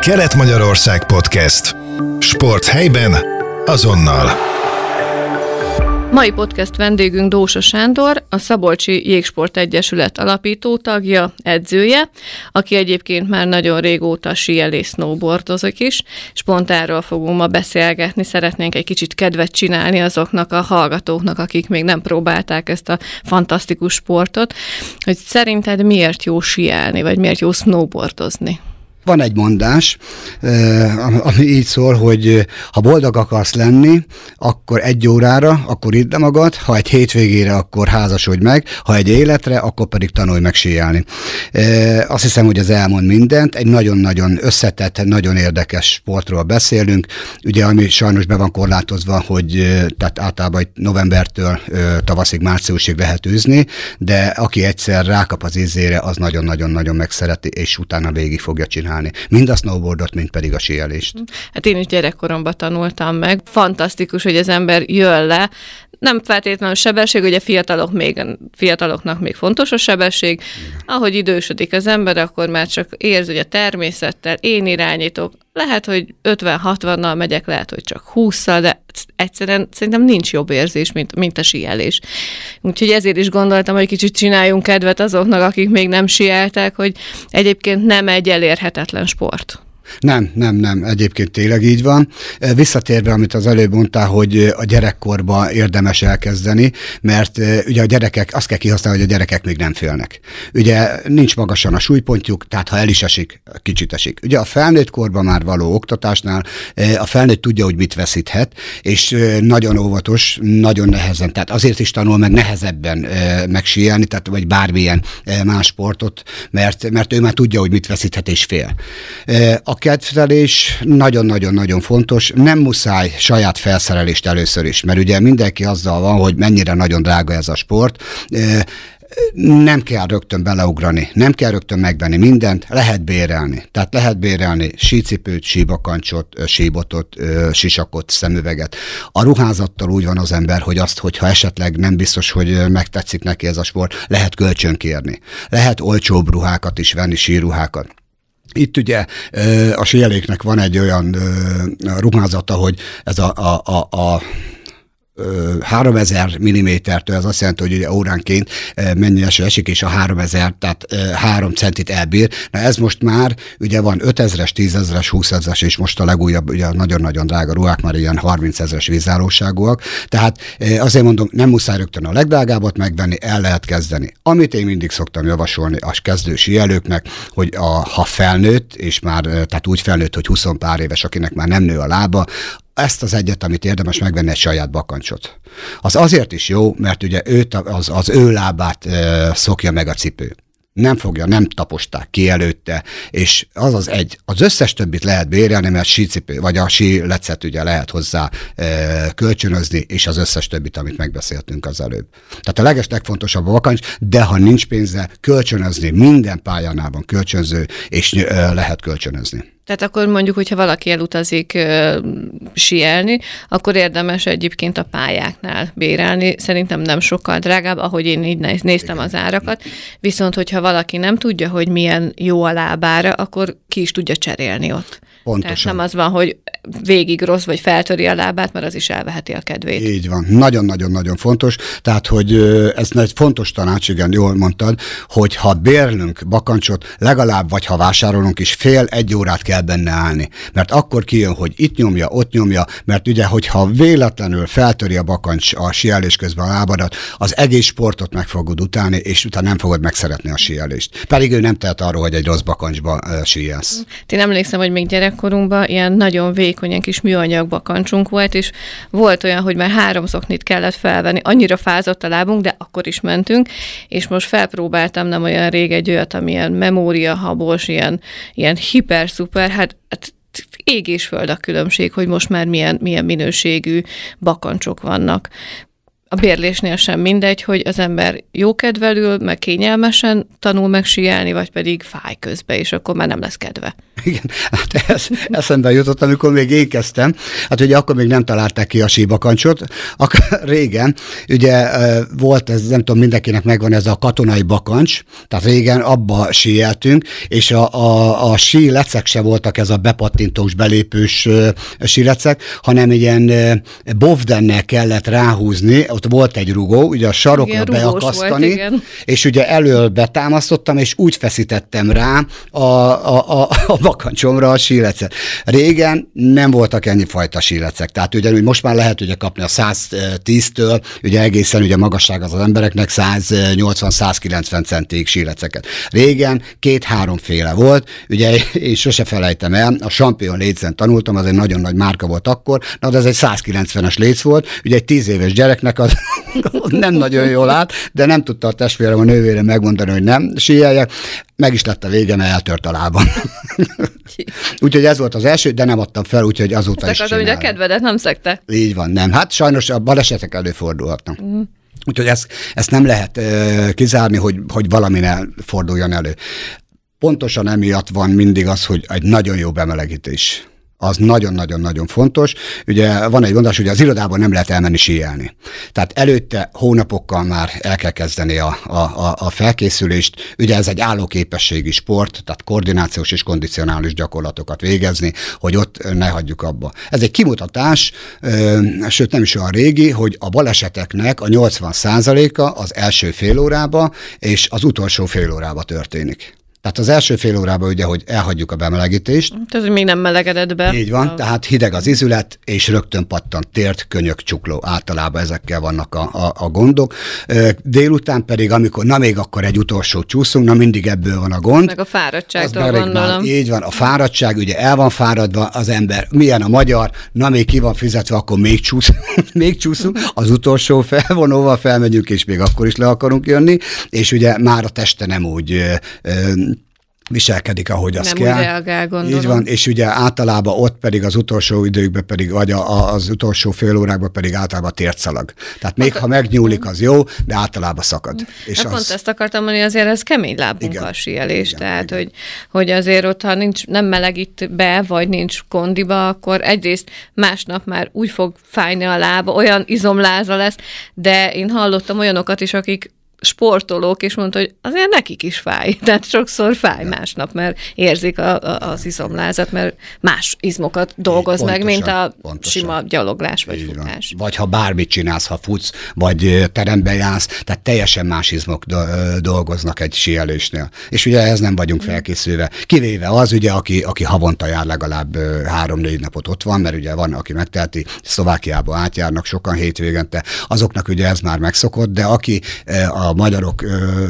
Kelet-Magyarország Podcast. Sport helyben, azonnal. Mai podcast vendégünk Dósa Sándor, a Szabolcsi Jégsport Egyesület alapító tagja, edzője, aki egyébként már nagyon régóta síelés snowboardozik is, és pont erről fogunk ma beszélgetni. Szeretnénk egy kicsit kedvet csinálni azoknak a hallgatóknak, akik még nem próbálták ezt a fantasztikus sportot, hogy szerinted miért jó síelni, vagy miért jó snowboardozni? Van egy mondás, ami így szól, hogy ha boldog akarsz lenni, akkor egy órára, akkor idd magad, ha egy hétvégére, akkor házasodj meg, ha egy életre, akkor pedig tanulj meg síelni. Azt hiszem, hogy ez elmond mindent. Egy nagyon-nagyon összetett, nagyon érdekes sportról beszélünk. Ugye, ami sajnos be van korlátozva, hogy tehát általában novembertől tavaszig, márciusig lehet űzni, de aki egyszer rákap az ízére, az nagyon-nagyon-nagyon megszereti, és utána végig fogja csinálni csinálni. Mind a snowboardot, mind pedig a síelést. Hát én is gyerekkoromban tanultam meg. Fantasztikus, hogy az ember jön le, nem feltétlenül sebesség, ugye fiatalok még, fiataloknak még fontos a sebesség. Ahogy idősödik az ember, akkor már csak érzi, hogy a természettel én irányítok. Lehet, hogy 50-60-nal megyek, lehet, hogy csak 20-szal, de egyszerűen szerintem nincs jobb érzés, mint, mint a síelés. Úgyhogy ezért is gondoltam, hogy kicsit csináljunk kedvet azoknak, akik még nem sieltek, hogy egyébként nem egy elérhetetlen sport. Nem, nem, nem, egyébként tényleg így van. Visszatérve, amit az előbb mondtál, hogy a gyerekkorba érdemes elkezdeni, mert ugye a gyerekek, azt kell kihasználni, hogy a gyerekek még nem félnek. Ugye nincs magasan a súlypontjuk, tehát ha el is esik, kicsit esik. Ugye a felnőtt korban már való oktatásnál a felnőtt tudja, hogy mit veszíthet, és nagyon óvatos, nagyon nehezen, tehát azért is tanul meg nehezebben megsíjelni, tehát vagy bármilyen más sportot, mert, mert ő már tudja, hogy mit veszíthet és fél. A kedvelés nagyon-nagyon-nagyon fontos. Nem muszáj saját felszerelést először is, mert ugye mindenki azzal van, hogy mennyire nagyon drága ez a sport nem kell rögtön beleugrani, nem kell rögtön megvenni mindent, lehet bérelni. Tehát lehet bérelni sícipőt, síbakancsot, síbotot, sisakot, szemüveget. A ruházattal úgy van az ember, hogy azt, hogyha esetleg nem biztos, hogy megtetszik neki ez a sport, lehet kölcsönkérni. Lehet olcsóbb ruhákat is venni, síruhákat. Itt ugye a sieléknek van egy olyan ruházata, hogy ez a, a, a, a 3000 mm-től, ez azt jelenti, hogy ugye óránként mennyi eső esik, és a 3000, tehát 3 centit elbír. Na ez most már, ugye van 5000-es, 10.000-es, 20.000-es, és most a legújabb, ugye nagyon-nagyon drága ruhák, már ilyen 30 ezeres vízállóságúak. Tehát azért mondom, nem muszáj rögtön a legdrágábbat megvenni, el lehet kezdeni. Amit én mindig szoktam javasolni a kezdő síelőknek, hogy a, ha felnőtt, és már tehát úgy felnőtt, hogy 20 pár éves, akinek már nem nő a lába, ezt az egyet, amit érdemes megvenni, egy saját bakancsot. Az azért is jó, mert ugye őt, az, az ő lábát e, szokja meg a cipő nem fogja, nem taposták ki előtte, és az az egy. Az összes többit lehet bérelni, mert sícipő, vagy a sí lecet ugye lehet hozzá e, kölcsönözni, és az összes többit, amit megbeszéltünk az előbb. Tehát a leges legfontosabb a vakancs, de ha nincs pénze, kölcsönözni, minden pályánában kölcsönző, és e, lehet kölcsönözni. Tehát akkor mondjuk, hogyha valaki elutazik uh, sielni, akkor érdemes egyébként a pályáknál bérelni. Szerintem nem sokkal drágább, ahogy én így néztem az árakat. Viszont, hogyha valaki nem tudja, hogy milyen jó a lábára, akkor ki is tudja cserélni ott. Pontosan. Tehát nem az van, hogy végig rossz, vagy feltöri a lábát, mert az is elveheti a kedvét. Így van. Nagyon-nagyon-nagyon fontos. Tehát, hogy ez egy fontos tanács, igen, jól mondtad, hogy ha bérlünk bakancsot, legalább, vagy ha vásárolunk is, fél egy órát kell benne állni. Mert akkor kijön, hogy itt nyomja, ott nyomja, mert ugye, hogyha véletlenül feltöri a bakancs a sielés közben a lábadat, az egész sportot meg fogod utálni, és utána nem fogod megszeretni a sielést. Pedig ő nem tehet arról, hogy egy rossz bakancsba síelsz. Én emlékszem, hogy még gyerekkorunkban ilyen nagyon vékonyan kis műanyag bakancsunk volt, és volt olyan, hogy már három szoknit kellett felvenni, annyira fázott a lábunk, de akkor is mentünk, és most felpróbáltam nem olyan rég egy olyat, amilyen memóriahabos, ilyen, ilyen hiper-szuper, hát, hát ég és föld a különbség, hogy most már milyen, milyen minőségű bakancsok vannak a bérlésnél sem mindegy, hogy az ember jókedvelül, meg kényelmesen tanul meg síelni, vagy pedig fáj közbe, és akkor már nem lesz kedve. Igen, hát ez eszembe jutott, amikor még én kezdtem, hát ugye akkor még nem találták ki a síbakancsot, akkor régen ugye volt ez, nem tudom, mindenkinek megvan ez a katonai bakancs, tehát régen abba síeltünk, és a, a, a sí lecek se voltak ez a bepattintós, belépős sílecek, hanem ilyen bovdennel kellett ráhúzni, ott volt egy rugó, ugye a sarokra igen, beakasztani, volt, és ugye elől betámasztottam, és úgy feszítettem rá a, a, a, a bakancsomra a sílecet. Régen nem voltak ennyi fajta sílecek, tehát ugyanúgy most már lehet ugye kapni a 110-től, ugye egészen ugye magasság az az embereknek 180-190 centig síleceket. Régen két-háromféle volt, ugye én sose felejtem el, a Champion lécen tanultam, az egy nagyon nagy márka volt akkor, na de ez egy 190-es léc volt, ugye egy 10 éves gyereknek az nem nagyon jól állt, de nem tudta a testvérem a nővére megmondani, hogy nem síeljek, meg is lett a vége, mert eltört a lábam. úgyhogy ez volt az első, de nem adtam fel, úgyhogy azóta Azt is akartam, hogy a kedvedet nem szekte. Így van, nem. Hát sajnos a balesetek előfordulhatnak. Mm. Úgyhogy ezt, ezt nem lehet uh, kizárni, hogy, hogy valami ne forduljon elő. Pontosan emiatt van mindig az, hogy egy nagyon jó bemelegítés az nagyon-nagyon-nagyon fontos. Ugye van egy mondás, hogy az irodában nem lehet elmenni síelni. Tehát előtte hónapokkal már el kell kezdeni a, a, a felkészülést. Ugye ez egy állóképességi sport, tehát koordinációs és kondicionális gyakorlatokat végezni, hogy ott ne hagyjuk abba. Ez egy kimutatás, sőt nem is olyan régi, hogy a baleseteknek a 80%-a az első fél órába és az utolsó fél órába történik. Tehát az első fél órában ugye, hogy elhagyjuk a bemelegítést. Tehát, hogy még nem melegedett be. Így van, a... tehát hideg az izület, és rögtön pattant tért, könyök, csukló. Általában ezekkel vannak a, a, a gondok. Délután pedig, amikor na még akkor egy utolsó csúszunk, na mindig ebből van a gond. Meg a fáradtságtól gondolom. Így van, a fáradtság, ugye el van fáradva az ember. Milyen a magyar, na még ki van fizetve, akkor még csúszunk, még csúszunk, az utolsó felvonóval felmegyünk, és még akkor is le akarunk jönni, és ugye már a teste nem úgy viselkedik, ahogy az kell. Nem reagál, gondolom. Így van, és ugye általában ott pedig az utolsó időkben pedig, vagy a, az utolsó fél órákban pedig általában tért szalag. Tehát még ha megnyúlik, az jó, de általában szakad. És hát az... pont ezt akartam mondani, azért ez kemény lábunk a síelés, igen, tehát igen. Hogy, hogy azért ott, ha nincs, nem melegít be, vagy nincs kondiba, akkor egyrészt másnap már úgy fog fájni a lába, olyan izomláza lesz, de én hallottam olyanokat is, akik sportolók, és mondta, hogy azért nekik is fáj. Tehát sokszor fáj másnap, mert érzik a, a, az izomlázat, mert más izmokat dolgoz pontosan, meg, mint a pontosan. sima gyaloglás vagy Így futás. Van. Vagy ha bármit csinálsz, ha futsz, vagy terembe jársz, tehát teljesen más izmok dolgoznak egy síelésnél. És ugye ehhez nem vagyunk felkészülve. Kivéve az, ugye, aki, aki havonta jár legalább három-négy napot ott van, mert ugye van, aki megtelti, Szlovákiába átjárnak sokan hétvégente, azoknak ugye ez már megszokott, de aki a a magyarok ö,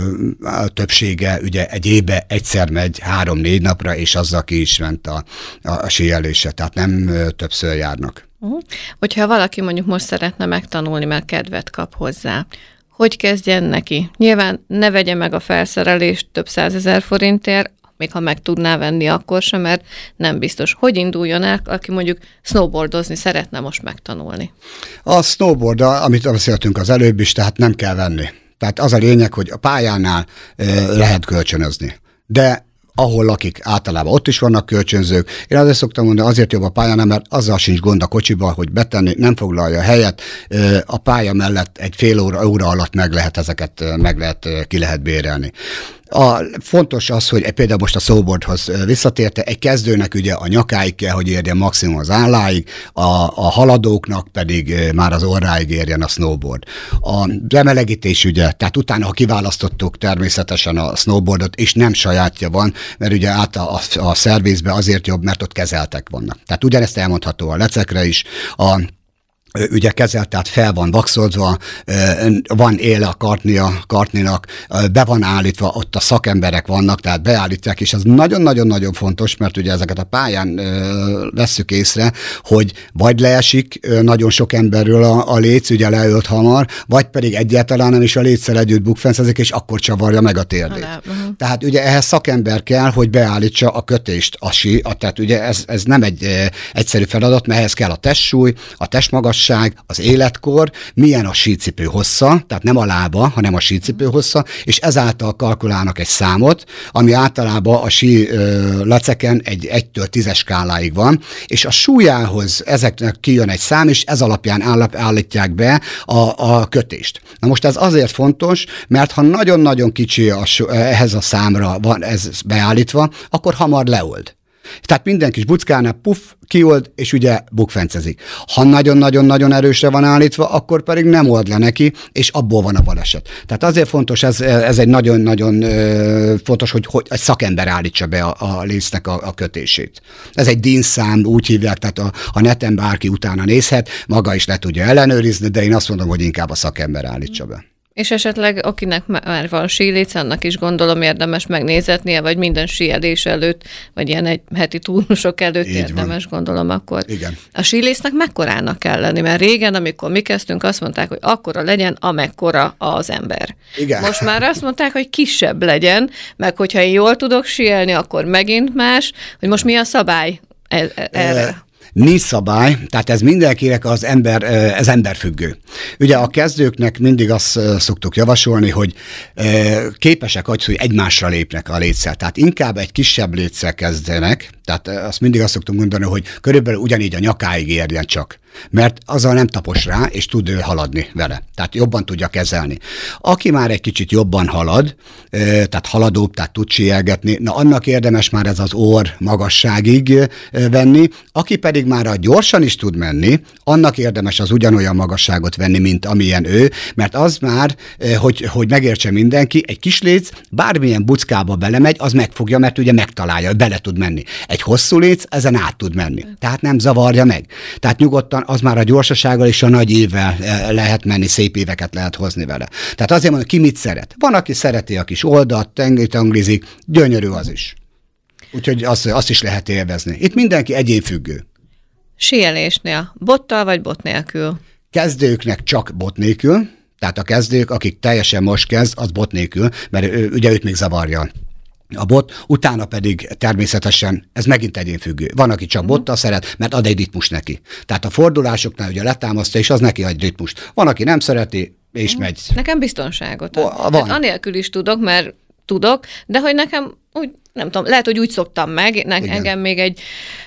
többsége ugye egy évbe egyszer megy három-négy napra, és azzal ki is ment a, a, a síelése, tehát nem ö, többször járnak. Uh-huh. Hogyha valaki mondjuk most szeretne megtanulni, mert kedvet kap hozzá, hogy kezdjen neki? Nyilván ne vegye meg a felszerelést több százezer forintért, még ha meg tudná venni akkor sem, mert nem biztos. Hogy induljon el, aki mondjuk snowboardozni szeretne most megtanulni? A snowboard, amit beszéltünk az előbb is, tehát nem kell venni. Tehát az a lényeg, hogy a pályánál lehet kölcsönözni. De ahol lakik, általában ott is vannak kölcsönzők. Én azért szoktam mondani, azért jobb a pályánál, mert azzal sincs gond a kocsiba, hogy betenni, nem foglalja a helyet. A pálya mellett egy fél óra, óra alatt meg lehet ezeket, meg lehet, ki lehet bérelni. A, fontos az, hogy például most a snowboardhoz visszatérte, egy kezdőnek ugye a nyakáig kell, hogy érjen maximum az álláig, a, a haladóknak pedig már az orráig érjen a snowboard. A bemelegítés ugye, tehát utána, ha kiválasztottuk természetesen a snowboardot, és nem sajátja van, mert ugye át a, a, a szervizbe azért jobb, mert ott kezeltek vannak. Tehát ugyanezt elmondható a lecekre is, a ugye kezelt, tehát fel van vaxolva, van éle a kartnia, kartninak, be van állítva, ott a szakemberek vannak, tehát beállítják, és ez nagyon-nagyon-nagyon fontos, mert ugye ezeket a pályán veszük észre, hogy vagy leesik nagyon sok emberről a, a léc, ugye leölt hamar, vagy pedig egyáltalán nem is a létszel együtt bukfenszezik, és akkor csavarja meg a térdét. Uh-huh. Tehát ugye ehhez szakember kell, hogy beállítsa a kötést, a sí, a, tehát ugye ez, ez nem egy egyszerű feladat, mert ehhez kell a testsúly, a testmagas magasság, az életkor, milyen a sícipő hossza, tehát nem a lába, hanem a sícipő hossza, és ezáltal kalkulálnak egy számot, ami általában a sí ö, leceken egy 1-től 10-es skáláig van, és a súlyához ezeknek kijön egy szám, és ez alapján állap, állítják be a, a kötést. Na most ez azért fontos, mert ha nagyon-nagyon kicsi a, ehhez a számra van ez beállítva, akkor hamar leold. Tehát minden kis buckánál puff, kiold, és ugye bukfencezik. Ha nagyon-nagyon-nagyon erősre van állítva, akkor pedig nem old le neki, és abból van a baleset. Tehát azért fontos, ez, ez egy nagyon-nagyon fontos, hogy, hogy egy szakember állítsa be a, a lésznek a, a kötését. Ez egy dinszám, úgy hívják, tehát a, a neten bárki utána nézhet, maga is le tudja ellenőrizni, de én azt mondom, hogy inkább a szakember állítsa be. És esetleg akinek már van síléc, annak is gondolom érdemes megnézetnie, vagy minden síelés előtt, vagy ilyen egy heti túlmusok előtt Így érdemes van. gondolom akkor. Igen. A sílécnek mekkorának kell lenni? Mert régen, amikor mi kezdtünk, azt mondták, hogy akkora legyen, amekkora az ember. Igen. Most már azt mondták, hogy kisebb legyen, meg hogyha én jól tudok síelni, akkor megint más, hogy most mi a szabály e- e- erre? Nincs szabály, tehát ez mindenkinek az ember, ez emberfüggő. Ugye a kezdőknek mindig azt szoktuk javasolni, hogy képesek hogy, hogy egymásra lépnek a létszer. Tehát inkább egy kisebb létszer kezdenek, tehát azt mindig azt szoktunk mondani, hogy körülbelül ugyanígy a nyakáig érjen csak mert azzal nem tapos rá, és tud ő haladni vele. Tehát jobban tudja kezelni. Aki már egy kicsit jobban halad, tehát haladóbb, tehát tud sielgetni, na annak érdemes már ez az orr magasságig venni, aki pedig már a gyorsan is tud menni, annak érdemes az ugyanolyan magasságot venni, mint amilyen ő, mert az már, hogy, hogy megértse mindenki, egy kis léc bármilyen buckába belemegy, az megfogja, mert ugye megtalálja, bele tud menni. Egy hosszú léc ezen át tud menni. Tehát nem zavarja meg. Tehát nyugodtan az már a gyorsasággal és a nagy évvel eh, lehet menni, szép éveket lehet hozni vele. Tehát azért mondom, ki mit szeret. Van, aki szereti a kis oldat, tengét anglizik, gyönyörű az is. Úgyhogy azt, azt is lehet élvezni. Itt mindenki egyénfüggő. Sielésnél bottal vagy bot nélkül? Kezdőknek csak bot nélkül, tehát a kezdők, akik teljesen most kezd, az bot nélkül, mert ő, ugye őt még zavarja a bot, utána pedig természetesen ez megint egyénfüggő. Van, aki csak mhm. bottal szeret, mert ad egy ritmus neki. Tehát a fordulásoknál ugye letámasztja, és az neki ad ritmust. Van, aki nem szereti, és mhm. megy. Nekem biztonságot ad. Van. Tehát anélkül is tudok, mert tudok, de hogy nekem úgy nem tudom, lehet, hogy úgy szoktam meg, ne, engem még egy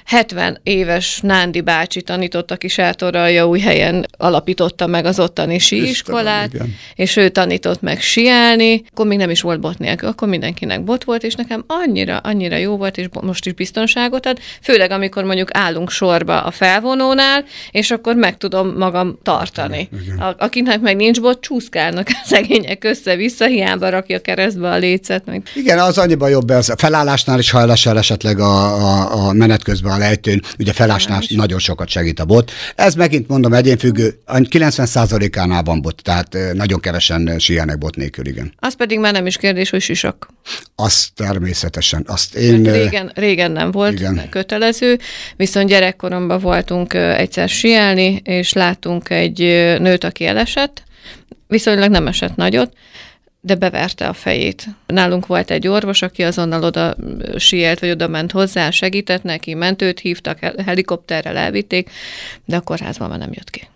70 éves Nándi bácsi tanított, aki sátoralja új helyen alapította meg az ottani síiskolát, és ő tanított meg siálni, akkor még nem is volt bot nélkül, akkor mindenkinek bot volt, és nekem annyira, annyira jó volt, és most is biztonságot ad, főleg amikor mondjuk állunk sorba a felvonónál, és akkor meg tudom magam tartani. Igen, A, akinek meg nincs bot, csúszkálnak a szegények össze-vissza, hiába rakja keresztbe a lécet. Meg. Igen, az annyiban jobb, ez a felállásnál is, ha elesel esetleg a, a, a menet közben a lejtőn, ugye felállásnál nagyon sokat segít a bot. Ez megint mondom egyénfüggő, 90%-ánál van bot, tehát nagyon kevesen síelnek bot nélkül, igen. Az pedig már nem is kérdés, hogy sisak. Azt természetesen. Azt én... régen, régen nem volt igen. kötelező, viszont gyerekkoromban voltunk egyszer sielni, és láttunk egy nőt, aki elesett, viszonylag nem esett nagyot, de beverte a fejét. Nálunk volt egy orvos, aki azonnal oda sielt, vagy oda ment hozzá, segített neki, mentőt hívtak, helikopterrel elvitték, de a kórházban már nem jött ki.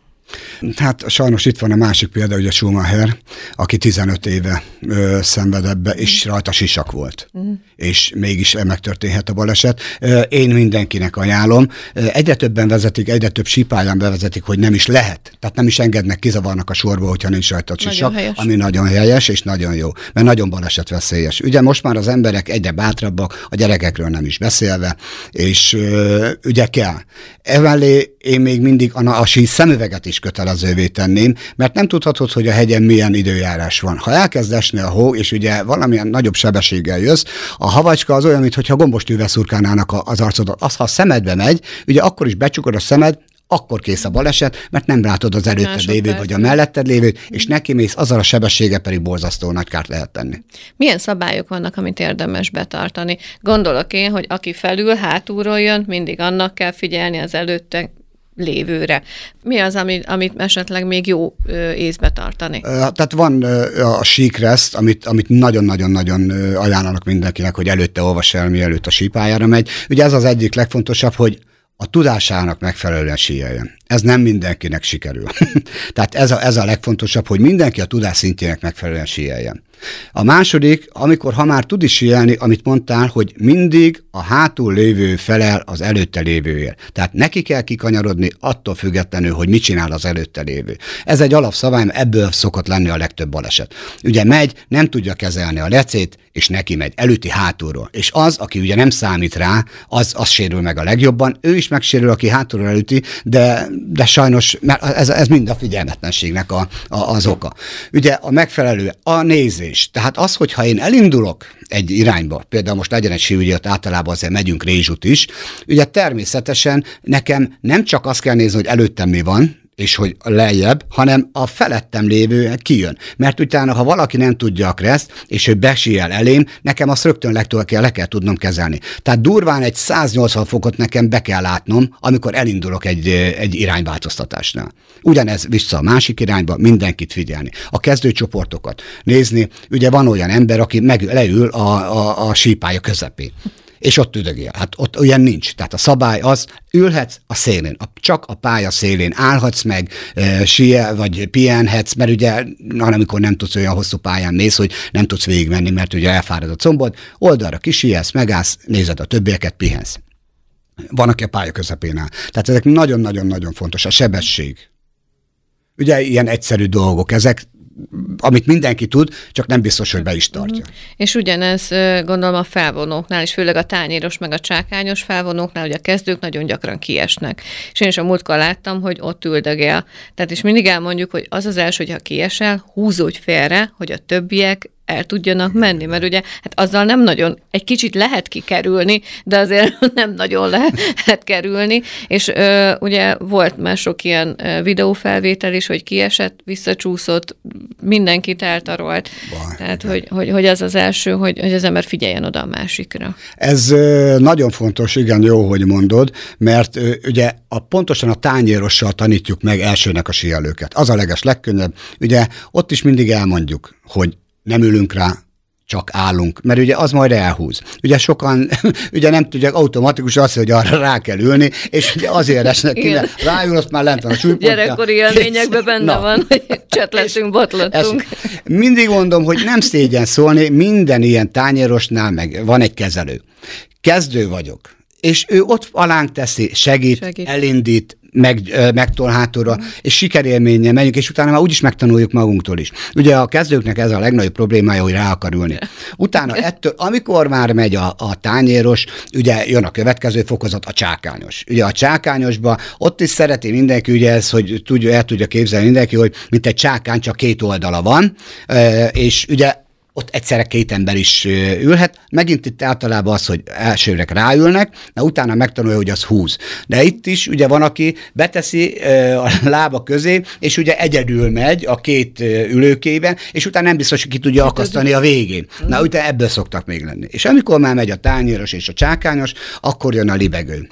Hát sajnos itt van a másik példa, a Schumacher, aki 15 éve ö, szenved ebbe, és mm. rajta sisak volt. Mm. És mégis megtörténhet a baleset. Én mindenkinek ajánlom. Egyre többen vezetik, egyre több sípályán bevezetik, hogy nem is lehet. Tehát nem is engednek, kizavarnak a sorba, hogyha nincs rajta a sisak, nagyon ami nagyon helyes és nagyon jó, mert nagyon baleset veszélyes. Ugye most már az emberek egyre bátrabbak, a gyerekekről nem is beszélve, és ö, ugye kell. Emellé én még mindig a, a sí szemüveget is kötelezővé tenném, mert nem tudhatod, hogy a hegyen milyen időjárás van. Ha elkezd esni a hó, és ugye valamilyen nagyobb sebességgel jössz, a havacska az olyan, mintha gombostűvel szurkálnának az arcodat. Az, ha a szemedbe megy, ugye akkor is becsukod a szemed, akkor kész a baleset, mert nem látod az előtted lévő vagy a melletted lévő, és neki mész, azzal a sebessége pedig borzasztó nagy kárt lehet tenni. Milyen szabályok vannak, amit érdemes betartani? Gondolok én, hogy aki felül, hátulról jön, mindig annak kell figyelni az előtte lévőre. Mi az, amit, amit esetleg még jó ö, észbe tartani? Tehát van a síkreszt, amit, amit nagyon-nagyon-nagyon ajánlanak mindenkinek, hogy előtte olvas el, mielőtt a sípájára megy. Ugye ez az egyik legfontosabb, hogy a tudásának megfelelően síeljen. Ez nem mindenkinek sikerül. Tehát ez a, ez a legfontosabb, hogy mindenki a tudás szintjének megfelelően síeljen. A második, amikor ha már tud is síelni, amit mondtál, hogy mindig a hátul lévő felel az előtte lévőért. Tehát neki kell kikanyarodni attól függetlenül, hogy mit csinál az előtte lévő. Ez egy alapszabály, ebből szokott lenni a legtöbb baleset. Ugye megy, nem tudja kezelni a lecét, és neki megy, előtti hátulról. És az, aki ugye nem számít rá, az, az sérül meg a legjobban. Ő is megsérül, aki hátulról előtti, de, de sajnos mert ez, ez mind a figyelmetlenségnek a, a, az oka. Ugye a megfelelő, a nézés. Tehát az, hogyha én elindulok egy irányba, például most legyen egy síügyet, általában azért megyünk rézsut is, ugye természetesen nekem nem csak azt kell nézni, hogy előttem mi van, és hogy lejjebb, hanem a felettem lévő kijön. Mert utána, ha valaki nem tudja a kreszt, és ő besíjel elém, nekem azt rögtön legtől kell, le kell tudnom kezelni. Tehát durván egy 180 fokot nekem be kell látnom, amikor elindulok egy, egy irányváltoztatásnál. Ugyanez vissza a másik irányba, mindenkit figyelni. A kezdőcsoportokat nézni. Ugye van olyan ember, aki meg leül a, a, a sípája közepén és ott üdögél. Hát ott olyan nincs. Tehát a szabály az, ülhetsz a szélén, a, csak a pálya szélén állhatsz meg, e, sie, vagy pihenhetsz, mert ugye, amikor nem tudsz olyan hosszú pályán mész, hogy nem tudsz végigmenni, mert ugye elfárad a combod, oldalra kisielsz, megállsz, nézed a többieket, pihensz. Van, aki a pálya közepén áll. Tehát ezek nagyon-nagyon-nagyon fontos. A sebesség. Ugye ilyen egyszerű dolgok, ezek amit mindenki tud, csak nem biztos, hogy be is tartja. Uh-huh. És ugyanez gondolom a felvonóknál, és főleg a tányéros meg a csákányos felvonóknál, hogy a kezdők nagyon gyakran kiesnek. És én is a múltkor láttam, hogy ott üldögél. Tehát is mindig elmondjuk, hogy az az első, hogyha kiesel, húzódj félre, hogy a többiek el tudjanak menni, mert ugye hát azzal nem nagyon, egy kicsit lehet kikerülni, de azért nem nagyon lehet kerülni, és ö, ugye volt már sok ilyen videófelvétel is, hogy kiesett, visszacsúszott, mindenkit eltarolt. Baj, Tehát, hogy, hogy, hogy az az első, hogy, hogy az ember figyeljen oda a másikra. Ez nagyon fontos, igen, jó, hogy mondod, mert ugye a, pontosan a tányérossal tanítjuk meg elsőnek a síelőket. Az a leges legkönnyebb. Ugye ott is mindig elmondjuk, hogy nem ülünk rá, csak állunk, mert ugye az majd elhúz. Ugye sokan ugye nem tudják automatikus azt, hogy arra rá kell ülni, és ugye azért esnek ki, ráül, azt már lent van a súlypontja. Gyerekkori élményekben benne Na. van, hogy csetlettünk, botlottunk. Mindig mondom, hogy nem szégyen szólni, minden ilyen tányérosnál meg van egy kezelő. Kezdő vagyok, és ő ott alánk teszi, segít, segít. elindít, meg, megtol hátulra, és sikerélménye megyünk, és utána már úgyis megtanuljuk magunktól is. Ugye a kezdőknek ez a legnagyobb problémája, hogy rá akar ülni. Utána ettől, amikor már megy a, a tányéros, ugye jön a következő fokozat, a csákányos. Ugye a csákányosba ott is szereti mindenki, ugye ez, hogy tudja, el tudja képzelni mindenki, hogy mint egy csákány, csak két oldala van, és ugye ott egyszerre két ember is ülhet. Megint itt általában az, hogy elsőrek ráülnek, de utána megtanulja, hogy az húz. De itt is ugye van, aki beteszi a lába közé, és ugye egyedül megy a két ülőkében, és utána nem biztos, hogy ki tudja akasztani a végén. Na, utána ebből szoktak még lenni. És amikor már megy a tányéros és a csákányos, akkor jön a libegő.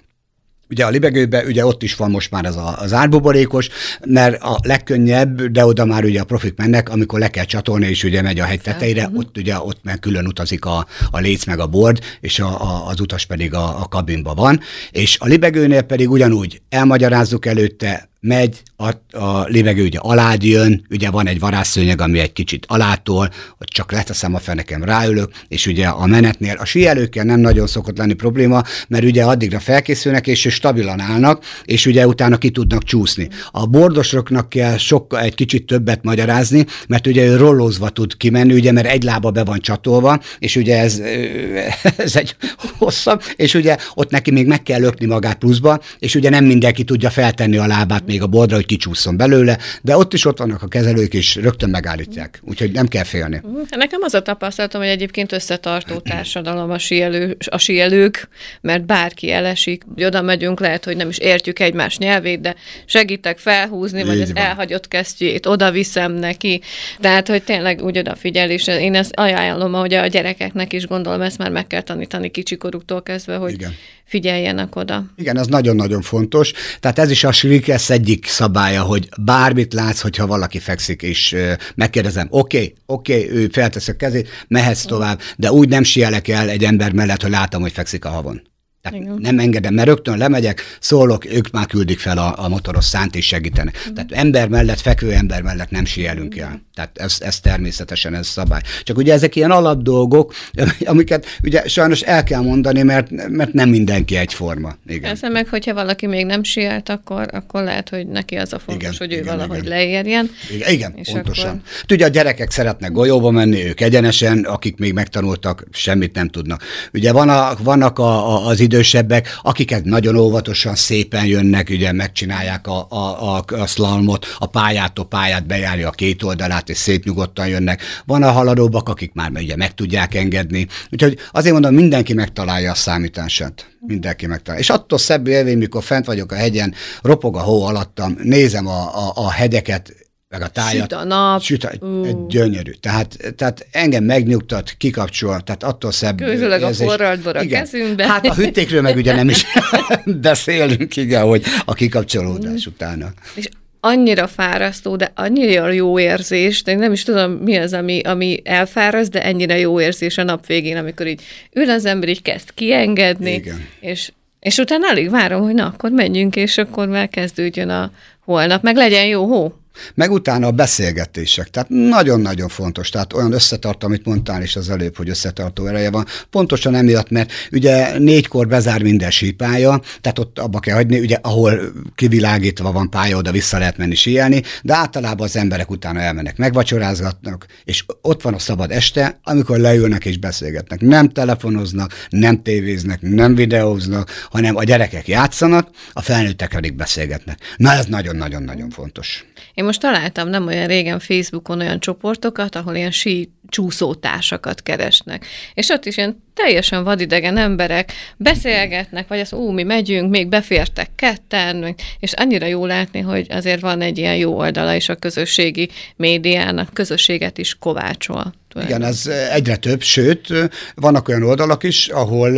Ugye a libegőben, ugye ott is van most már ez a, az árbuborékos, mert a legkönnyebb, de oda már ugye a profik mennek, amikor le kell csatolni, és ugye megy a hegy tetejére, uh-huh. ott ugye ott meg külön utazik a, a léc meg a bord, és a, a, az utas pedig a, a kabinba van, és a libegőnél pedig ugyanúgy elmagyarázzuk előtte, megy, a, a lévegő ugye alád jön, ugye van egy varázsszőnyeg, ami egy kicsit alától, hogy csak leteszem a fenekem, ráülök, és ugye a menetnél a síelőkkel nem nagyon szokott lenni probléma, mert ugye addigra felkészülnek, és stabilan állnak, és ugye utána ki tudnak csúszni. A bordosoknak kell sokkal egy kicsit többet magyarázni, mert ugye ő rollózva tud kimenni, ugye, mert egy lába be van csatolva, és ugye ez, ez egy hosszabb, és ugye ott neki még meg kell lökni magát pluszba, és ugye nem mindenki tudja feltenni a lábát még a bordra, hogy kicsúszson belőle, de ott is ott vannak a kezelők, és rögtön megállítják. Úgyhogy nem kell félni. Nekem az a tapasztalatom, hogy egyébként összetartó társadalom a, síelő, a síelők, mert bárki elesik, oda megyünk, lehet, hogy nem is értjük egymás nyelvét, de segítek felhúzni, Így vagy az van. elhagyott kesztyét, oda viszem neki. Tehát, hogy tényleg úgy odafigyel, és én ezt ajánlom, hogy a gyerekeknek is gondolom, ezt már meg kell tanítani kicsikoruktól kezdve, hogy Igen figyeljenek oda. Igen, ez nagyon-nagyon fontos. Tehát ez is a Shrikesz egyik szabálya, hogy bármit látsz, hogyha valaki fekszik, és megkérdezem, oké, okay, oké, okay, ő feltesz a kezét, mehetsz tovább, de úgy nem sielek el egy ember mellett, hogy látom, hogy fekszik a havon. Tehát Igen. nem engedem, mert rögtön lemegyek, szólok, ők már küldik fel a, a motoros szánt és segítenek. Igen. Tehát ember mellett, fekvő ember mellett nem sielünk el. Tehát ez, ez természetesen ez szabály. Csak ugye ezek ilyen alapdolgok, amiket ugye sajnos el kell mondani, mert, mert nem mindenki egyforma. Igen. Persze meg, hogyha valaki még nem sielt, akkor, akkor lehet, hogy neki az a fontos, igen, hogy ő igen, valahogy igen. leérjen. Igen, igen és pontosan. Akkor... Ugye a gyerekek szeretnek golyóba menni, ők egyenesen, akik még megtanultak, semmit nem tudnak. Ugye van a, vannak a, a, az idősebbek, akiket nagyon óvatosan, szépen jönnek, ugye megcsinálják a, a, a, a szlalmot, a pályától pályát bejárja a két oldalát, és szép nyugodtan jönnek. Van a haladóbbak, akik már ugye meg tudják engedni. Úgyhogy azért mondom, mindenki megtalálja a számítását. Mindenki megtalálja. És attól szebb élmény, mikor fent vagyok a hegyen, ropog a hó alattam, nézem a, a, a hegyeket, meg a tájat. Süt a nap. Süt a, uh. gyönyörű. Tehát, tehát engem megnyugtat, kikapcsol, tehát attól szebb Közülök a forradbor a kezünkbe. Hát a hüttékről meg ugye nem is beszélünk, igen, hogy a kikapcsolódás mm. utána. És annyira fárasztó, de annyira jó érzés, de nem is tudom, mi az, ami, ami elfáraszt, de ennyire jó érzés a nap végén, amikor így ül az ember, így kezd kiengedni, Igen. és és utána alig várom, hogy na, akkor menjünk, és akkor már kezdődjön a holnap, meg legyen jó hó. Meg utána a beszélgetések. Tehát nagyon-nagyon fontos. Tehát olyan összetart, amit mondtál is az előbb, hogy összetartó ereje van. Pontosan emiatt, mert ugye négykor bezár minden sípája, tehát ott abba kell hagyni, ugye ahol kivilágítva van pálya, oda vissza lehet menni síelni, de általában az emberek utána elmennek, megvacsorázgatnak, és ott van a szabad este, amikor leülnek és beszélgetnek. Nem telefonoznak, nem tévéznek, nem videóznak, hanem a gyerekek játszanak, a felnőttek pedig beszélgetnek. Na ez nagyon-nagyon-nagyon fontos. Én most találtam nem olyan régen Facebookon olyan csoportokat, ahol ilyen sí csúszótársakat keresnek. És ott is ilyen teljesen vadidegen emberek beszélgetnek, vagy az ú, mi megyünk, még befértek ketten, és annyira jó látni, hogy azért van egy ilyen jó oldala is a közösségi médiának, közösséget is kovácsol. Igen, ez egyre több, sőt, vannak olyan oldalak is, ahol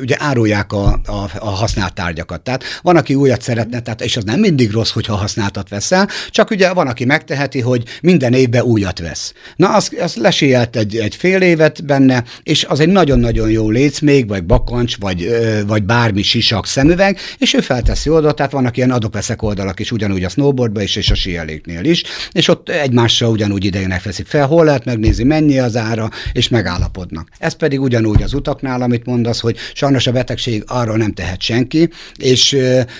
ugye árulják a, a, a használt tárgyakat. Tehát van, aki újat szeretne, tehát, és az nem mindig rossz, hogyha használtat veszel, csak ugye van, aki megteheti, hogy minden évben újat vesz. Na, az, az lesélt egy, egy fél évet benne, és az egy nagyon-nagyon jó léc még, vagy bakancs, vagy, vagy bármi sisak szemüveg, és ő felteszi oda, tehát vannak ilyen adopeszek oldalak is, ugyanúgy a snowboardba is, és a síeléknél is, és ott egymással ugyanúgy idejének veszik fel, hol lehet megnézni, mennyi az ára, és megállapodnak. Ez pedig ugyanúgy az utaknál, amit mondasz, hogy sajnos a betegség arról nem tehet senki, és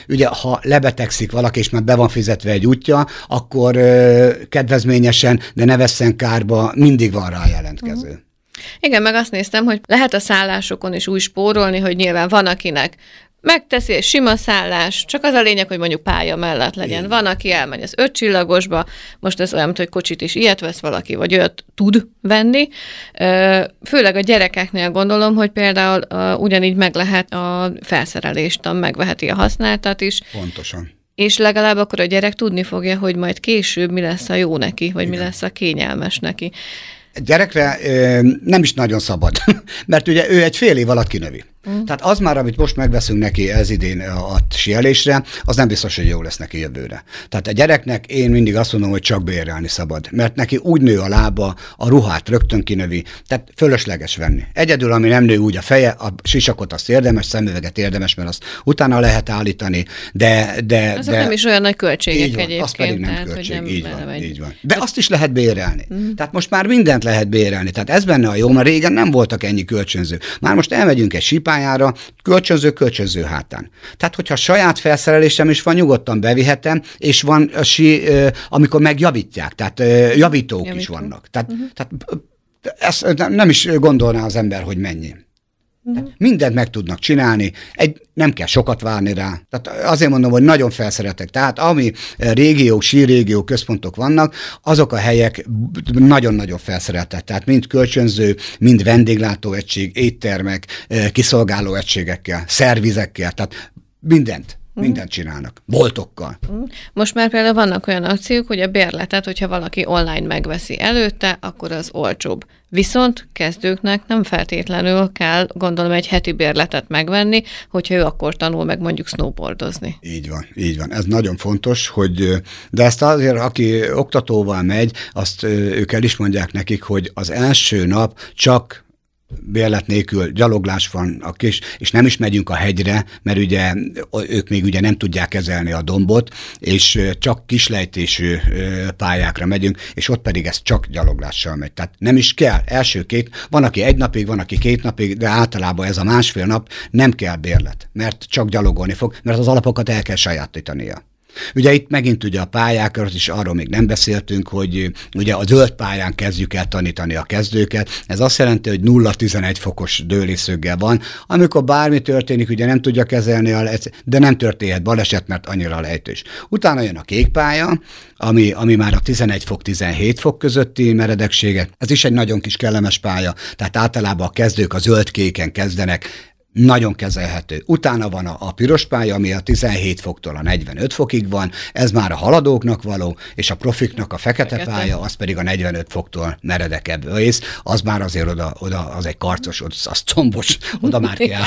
ugye ha lebetegszik valaki, és már be van fizetve egy útja, akkor kedvezményesen, de ne vesszen kárba, mindig van rá jelentkező. Uh-huh. Igen, meg azt néztem, hogy lehet a szállásokon is úgy spórolni, hogy nyilván van, akinek megteszi egy sima szállás, csak az a lényeg, hogy mondjuk pálya mellett legyen. Igen. Van, aki elmegy az ötcsillagosba, most ez olyan, hogy kocsit is ilyet vesz valaki, vagy olyat tud venni. Főleg a gyerekeknél gondolom, hogy például ugyanígy meg lehet a felszerelést, megveheti a használtat is. Pontosan. És legalább akkor a gyerek tudni fogja, hogy majd később mi lesz a jó neki, vagy Igen. mi lesz a kényelmes neki gyerekre nem is nagyon szabad, mert ugye ő egy fél év alatt kinövi. Mm. Tehát az már, amit most megveszünk neki ez idén a sielésre, az nem biztos, hogy jó lesz neki jövőre. Tehát a gyereknek én mindig azt mondom, hogy csak bérelni szabad, mert neki úgy nő a lába, a ruhát rögtön kinövi, tehát fölösleges venni. Egyedül, ami nem nő úgy a feje, a sisakot azt érdemes, szemüveget érdemes, mert azt utána lehet állítani, de... de Azok de, nem is olyan nagy költségek így van, egyébként. Az pedig nem tehát, költség, nem így van, így van. De azt is lehet bérelni. Mm. Tehát most már mindent lehet bérelni. Tehát ez benne a jó, mert régen nem voltak ennyi kölcsönző. Már most elmegyünk egy sipájára, kölcsönző, kölcsönző hátán. Tehát, hogyha saját felszerelésem is van, nyugodtan bevihetem, és van sí, amikor megjavítják, tehát javítók Javító. is vannak. Tehát, uh-huh. tehát ezt nem is gondolná az ember, hogy mennyi. Uh-huh. Mindent meg tudnak csinálni, egy, nem kell sokat várni rá. Tehát azért mondom, hogy nagyon felszeretek. Tehát ami régiók, sírégió központok vannak, azok a helyek nagyon-nagyon felszereltek. Tehát mind kölcsönző, mind vendéglátóegység, éttermek, eh, kiszolgáló egységekkel, szervizekkel, tehát mindent. Mm. Mindent csinálnak. Boltokkal. Mm. Most már például vannak olyan akciók, hogy a bérletet, hogyha valaki online megveszi előtte, akkor az olcsóbb. Viszont kezdőknek nem feltétlenül kell, gondolom, egy heti bérletet megvenni, hogyha ő akkor tanul meg mondjuk snowboardozni. Így van, így van. Ez nagyon fontos, hogy, de ezt azért, aki oktatóval megy, azt ők el is mondják nekik, hogy az első nap csak bérlet nélkül gyaloglás van, a kis, és nem is megyünk a hegyre, mert ugye ők még ugye nem tudják kezelni a dombot, és csak kislejtésű pályákra megyünk, és ott pedig ez csak gyaloglással megy. Tehát nem is kell. Első két, van, aki egy napig, van, aki két napig, de általában ez a másfél nap nem kell bérlet, mert csak gyalogolni fog, mert az alapokat el kell sajátítania. Ugye itt megint ugye a pályákat is arról még nem beszéltünk, hogy ugye a zöld pályán kezdjük el tanítani a kezdőket. Ez azt jelenti, hogy 0-11 fokos dőlészöggel van. Amikor bármi történik, ugye nem tudja kezelni, a de nem történhet baleset, mert annyira lejtős. Utána jön a kék pálya, ami, ami már a 11 fok, 17 fok közötti meredeksége. Ez is egy nagyon kis kellemes pálya, tehát általában a kezdők a zöld-kéken kezdenek, nagyon kezelhető. Utána van a, a piros pálya, ami a 17 foktól a 45 fokig van, ez már a haladóknak való, és a profiknak a fekete, fekete. pálya, az pedig a 45 foktól meredekebb vész, az már azért oda, oda az egy karcos, az, az combos, oda már kell.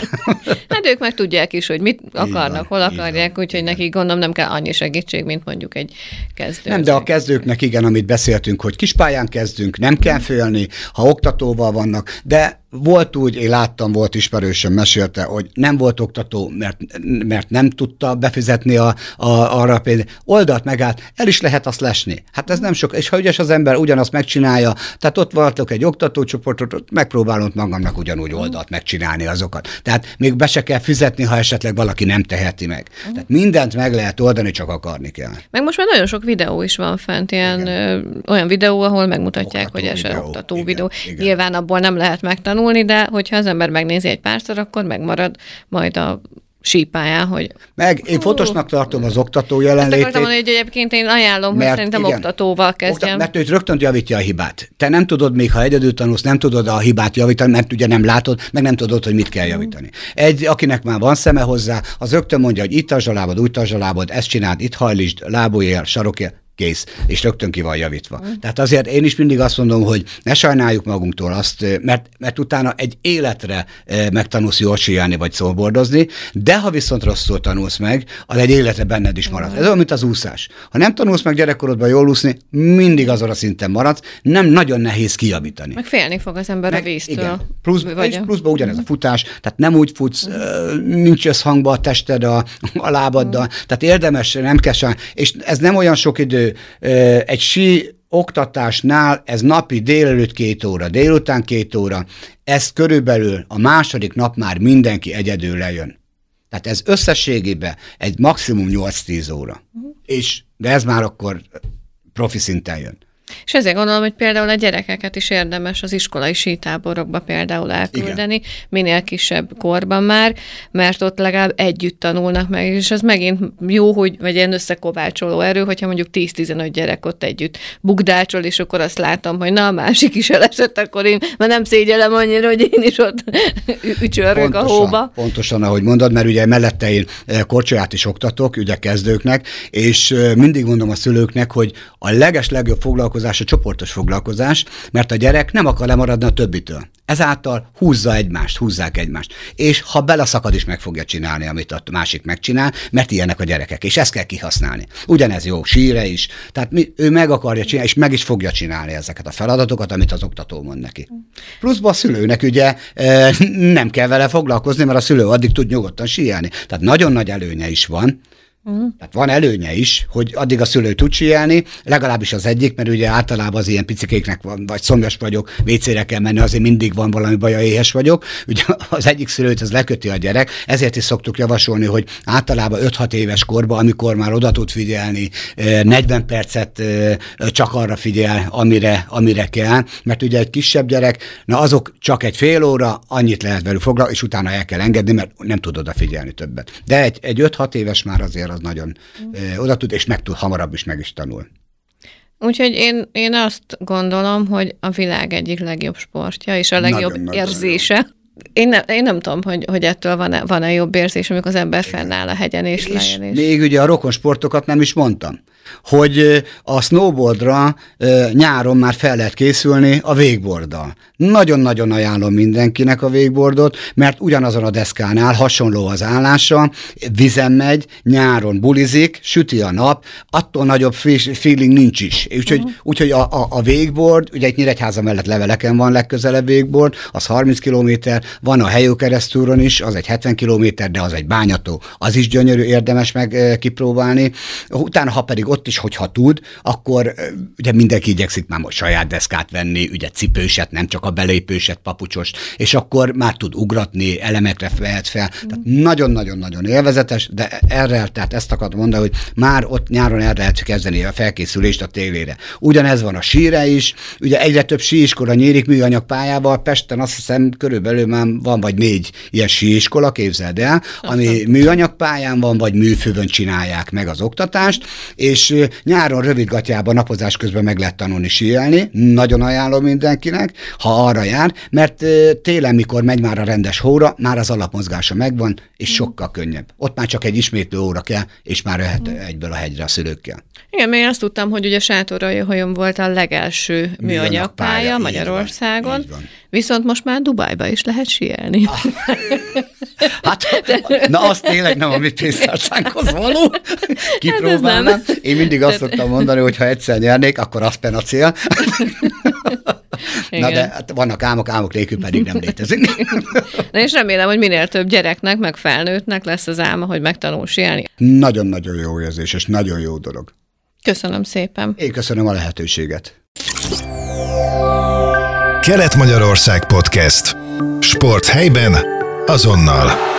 hát ők meg tudják is, hogy mit akarnak, van, hol akarják, úgyhogy nekik gondolom nem kell annyi segítség, mint mondjuk egy kezdő. Nem, de a kezdőknek igen, amit beszéltünk, hogy kispályán kezdünk, nem kell félni, ha oktatóval vannak, de volt úgy, én láttam, volt ismerősöm, mesélte, hogy nem volt oktató, mert, mert nem tudta befizetni a, a, arra a pénzt. Oldalt megállt, el is lehet azt lesni. Hát ez nem sok, és ha ügyes az ember ugyanazt megcsinálja, tehát ott voltok egy oktatócsoportot, ott megpróbálom magamnak ugyanúgy oldalt megcsinálni azokat. Tehát még be se kell fizetni, ha esetleg valaki nem teheti meg. Tehát mindent meg lehet oldani, csak akarni kell. Meg most már nagyon sok videó is van fent, ilyen ö, olyan videó, ahol megmutatják, oktató hogy ez oktató videó. Igen. Nyilván abból nem lehet megtanulni, tanulni, de hogyha az ember megnézi egy párszor, akkor megmarad majd a sípáján, hogy... Meg, én fontosnak tartom az oktató jelenlétét. Ezt akartam mondani, hogy egyébként én ajánlom, mert, hogy szerintem igen, oktatóval kezdjem. Mert őt rögtön javítja a hibát. Te nem tudod még, ha egyedül tanulsz, nem tudod a hibát javítani, mert ugye nem látod, meg nem tudod, hogy mit kell javítani. Egy, akinek már van szeme hozzá, az rögtön mondja, hogy itt a zsalábod, úgy a zsalábod, ezt csináld, itt hajlítsd, lábújél, sarokjél, kész, és rögtön ki van javítva. Mm. Tehát azért én is mindig azt mondom, hogy ne sajnáljuk magunktól azt, mert, mert utána egy életre megtanulsz jól síelni vagy szóbordozni, de ha viszont rosszul tanulsz meg, az egy élete benned is marad. Mm. Ez olyan, mint az úszás. Ha nem tanulsz meg gyerekkorodban jól úszni, mindig azon a szinten maradsz, nem nagyon nehéz kijavítani. Meg félni fog az ember meg, a víztől. Igen. Plusz, vagy és pluszban ugyanez a futás, tehát nem úgy futsz, mm. nincs összhangba a tested a, a lábaddal, mm. tehát érdemes, nem kell és ez nem olyan sok idő, egy sí oktatásnál ez napi délelőtt két óra, délután két óra, ez körülbelül a második nap már mindenki egyedül lejön. Tehát ez összességében egy maximum 8-10 óra. Uh-huh. És, de ez már akkor profi szinten jön. És ezért gondolom, hogy például a gyerekeket is érdemes az iskolai sítáborokba például elküldeni, Igen. minél kisebb korban már, mert ott legalább együtt tanulnak meg, és az megint jó, hogy vagy ilyen összekovácsoló erő, hogyha mondjuk 10-15 gyerek ott együtt bugdácsol, és akkor azt látom, hogy na, a másik is elesett, akkor én már nem szégyelem annyira, hogy én is ott ücsörgök a hóba. Pontosan, ahogy mondod, mert ugye mellette én eh, korcsolyát is oktatok, ugye kezdőknek, és eh, mindig mondom a szülőknek, hogy a leges legjobb foglalkozás foglalkozás a csoportos foglalkozás, mert a gyerek nem akar lemaradni a többitől. Ezáltal húzza egymást, húzzák egymást. És ha beleszakad is meg fogja csinálni, amit a másik megcsinál, mert ilyenek a gyerekek, és ezt kell kihasználni. Ugyanez jó síre is, tehát mi, ő meg akarja csinálni, és meg is fogja csinálni ezeket a feladatokat, amit az oktató mond neki. Pluszban a szülőnek ugye e, nem kell vele foglalkozni, mert a szülő addig tud nyugodtan síelni. Tehát nagyon nagy előnye is van, Uh-huh. Tehát van előnye is, hogy addig a szülő tud síelni, legalábbis az egyik, mert ugye általában az ilyen picikéknek van, vagy szomjas vagyok, vécére kell menni, azért mindig van valami baj, éhes vagyok. Ugye az egyik szülőt az leköti a gyerek, ezért is szoktuk javasolni, hogy általában 5-6 éves korban, amikor már oda tud figyelni, 40 percet csak arra figyel, amire, amire kell, mert ugye egy kisebb gyerek, na azok csak egy fél óra, annyit lehet velük foglalkozni, és utána el kell engedni, mert nem tud odafigyelni többet. De egy, egy 5-6 éves már azért az nagyon mm. oda tud, és meg tud, hamarabb is meg is tanul. Úgyhogy én, én azt gondolom, hogy a világ egyik legjobb sportja, és a legjobb nagyon, érzése. Nagyon én, nem, én nem tudom, hogy, hogy ettől van-e, van-e jobb érzés, amikor az ember fennáll a hegyen és, és lejön. És... Még ugye a rokon sportokat nem is mondtam hogy a snowboardra nyáron már fel lehet készülni a végborddal. Nagyon-nagyon ajánlom mindenkinek a végboardot, mert ugyanazon a deszkánál hasonló az állása, vizen megy, nyáron bulizik, süti a nap, attól nagyobb feeling nincs is. Úgyhogy, uh-huh. úgyhogy a, a, a végboard, ugye egy Nyíregyháza mellett leveleken van legközelebb végboard, az 30 km, van a Helyókeresztúron is, az egy 70 km, de az egy bányató, az is gyönyörű, érdemes meg kipróbálni. Utána, ha pedig ott is, hogyha tud, akkor ugye mindenki igyekszik már most saját deszkát venni, ugye cipőset, nem csak a belépőset, papucsost, és akkor már tud ugratni, elemekre vehet fel. Tehát nagyon-nagyon-nagyon élvezetes, de erre, tehát ezt akartam mondani, hogy már ott nyáron el lehet kezdeni a felkészülést a télére. Ugyanez van a síre is, ugye egyre több síiskola nyílik műanyag pályával, Pesten azt hiszem körülbelül már van vagy négy ilyen síiskola, képzeld el, ami műanyag pályán van, vagy műfővön csinálják meg az oktatást, és nyáron rövidgatjában napozás közben meg lehet tanulni síelni, nagyon ajánlom mindenkinek, ha arra jár, mert télen, mikor megy már a rendes hóra, már az alapmozgása megvan, és mm. sokkal könnyebb. Ott már csak egy ismétlő óra kell, és már jöhet mm. egyből a hegyre a szülőkkel. Igen, én azt tudtam, hogy ugye Sátorai hajón volt a legelső műanyag pálya Magyarországon, van, viszont most már Dubájba is lehet sielni. Hát, na az tényleg nem a mi pénztárcánkhoz való. Kipróbálnám. Hát Én mindig azt szoktam mondani, hogy ha egyszer nyernék, akkor az a cél. Na de hát vannak álmok, álmok nélkül pedig nem létezik. Na és remélem, hogy minél több gyereknek, meg felnőttnek lesz az álma, hogy megtanul sielni. Nagyon-nagyon jó érzés, és nagyon jó dolog. Köszönöm szépen. Én köszönöm a lehetőséget. Kelet-Magyarország Podcast. Sport helyben, azonnal.